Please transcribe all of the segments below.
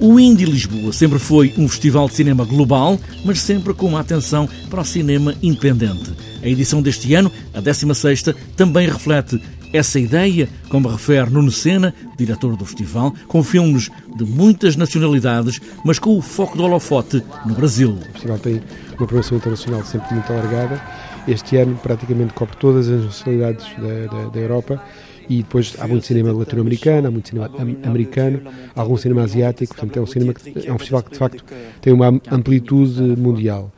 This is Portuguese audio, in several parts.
O Indie Lisboa sempre foi um festival de cinema global, mas sempre com uma atenção para o cinema independente. A edição deste ano, a 16ª, também reflete essa ideia, como refere Nuno Sena, diretor do festival, com filmes de muitas nacionalidades, mas com o foco do holofote no Brasil. O festival tem uma programação internacional sempre muito alargada. Este ano praticamente cobre todas as nacionalidades da, da, da Europa e depois há muito cinema latino-americano, há muito cinema americano, há algum cinema asiático, portanto é um cinema que, é um festival que de facto tem uma amplitude mundial.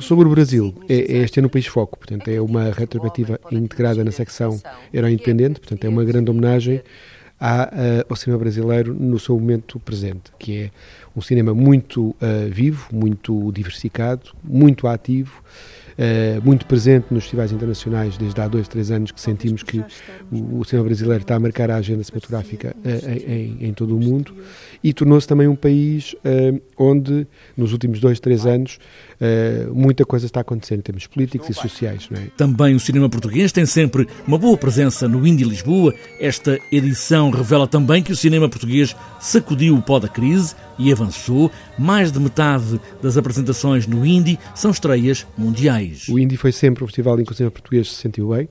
Sobre o Brasil, é, é este ano o país foco, portanto é uma retrospectiva integrada na secção Herói Independente, portanto é uma grande homenagem à, uh, ao cinema brasileiro no seu momento presente, que é um cinema muito uh, vivo, muito diversificado, muito ativo, uh, muito presente nos festivais internacionais desde há dois, três anos que sentimos que o, o cinema brasileiro está a marcar a agenda cinematográfica uh, em, em, todo o mundo e tornou-se também um país uh, onde, nos últimos dois, três anos, muita coisa está acontecendo em termos políticos e sociais. É? Também o cinema português tem sempre uma boa presença no Indie Lisboa. Esta edição revela também que o cinema português sacudiu o pó da crise e avançou. Mais de metade das apresentações no Indie são estreias mundiais. O Indie foi sempre o festival cinema português se sentiu bem,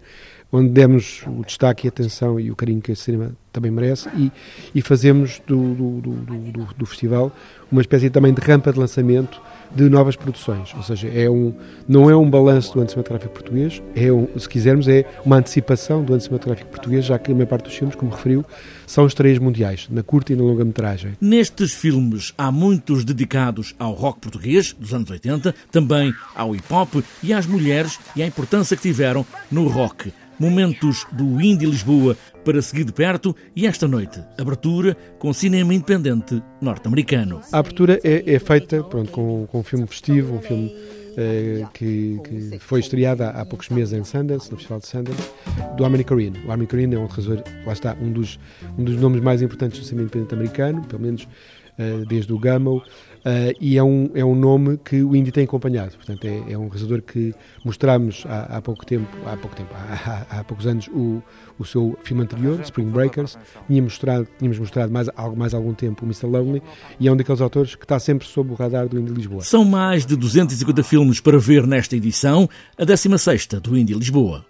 onde demos o destaque e a atenção e o carinho que esse cinema também merece e, e fazemos do, do, do, do, festival uma espécie também de rampa de lançamento de novas produções, ou seja, é um, não é um balanço do ano cinematográfico português, é um, se quisermos é uma antecipação do ano cinematográfico português, já que a maior parte dos filmes, como referiu, são estreias mundiais, na curta e na longa metragem. Nestes filmes há muitos dedicados ao rock português dos anos 80, também ao hip hop e às mulheres e à importância que tiveram no rock momentos do Indie Lisboa para seguir de perto e esta noite, abertura com cinema independente norte-americano. A abertura é, é feita pronto, com, com um filme festivo, um filme eh, que, que, foi estreado há, poucos meses em Sundance, no Festival de Sundance, do Armin Corrine. O Armin Corrine é um lá está, um dos, um dos nomes mais importantes do cinema independente americano, pelo menos desde o Gummel, Uh, e é um, é um nome que o Indy tem acompanhado. Portanto, é, é um realizador que mostramos há, há, pouco tempo, há pouco tempo, há, há, há, poucos anos, o, o seu filme anterior, Spring Breakers. Tínhamos mostrado, tínhamos mostrado mais, mais algum tempo o Mr. Lonely e é um daqueles autores que está sempre sob o radar do Indy Lisboa. São mais de 250 filmes para ver nesta edição, a 16 do Indy Lisboa.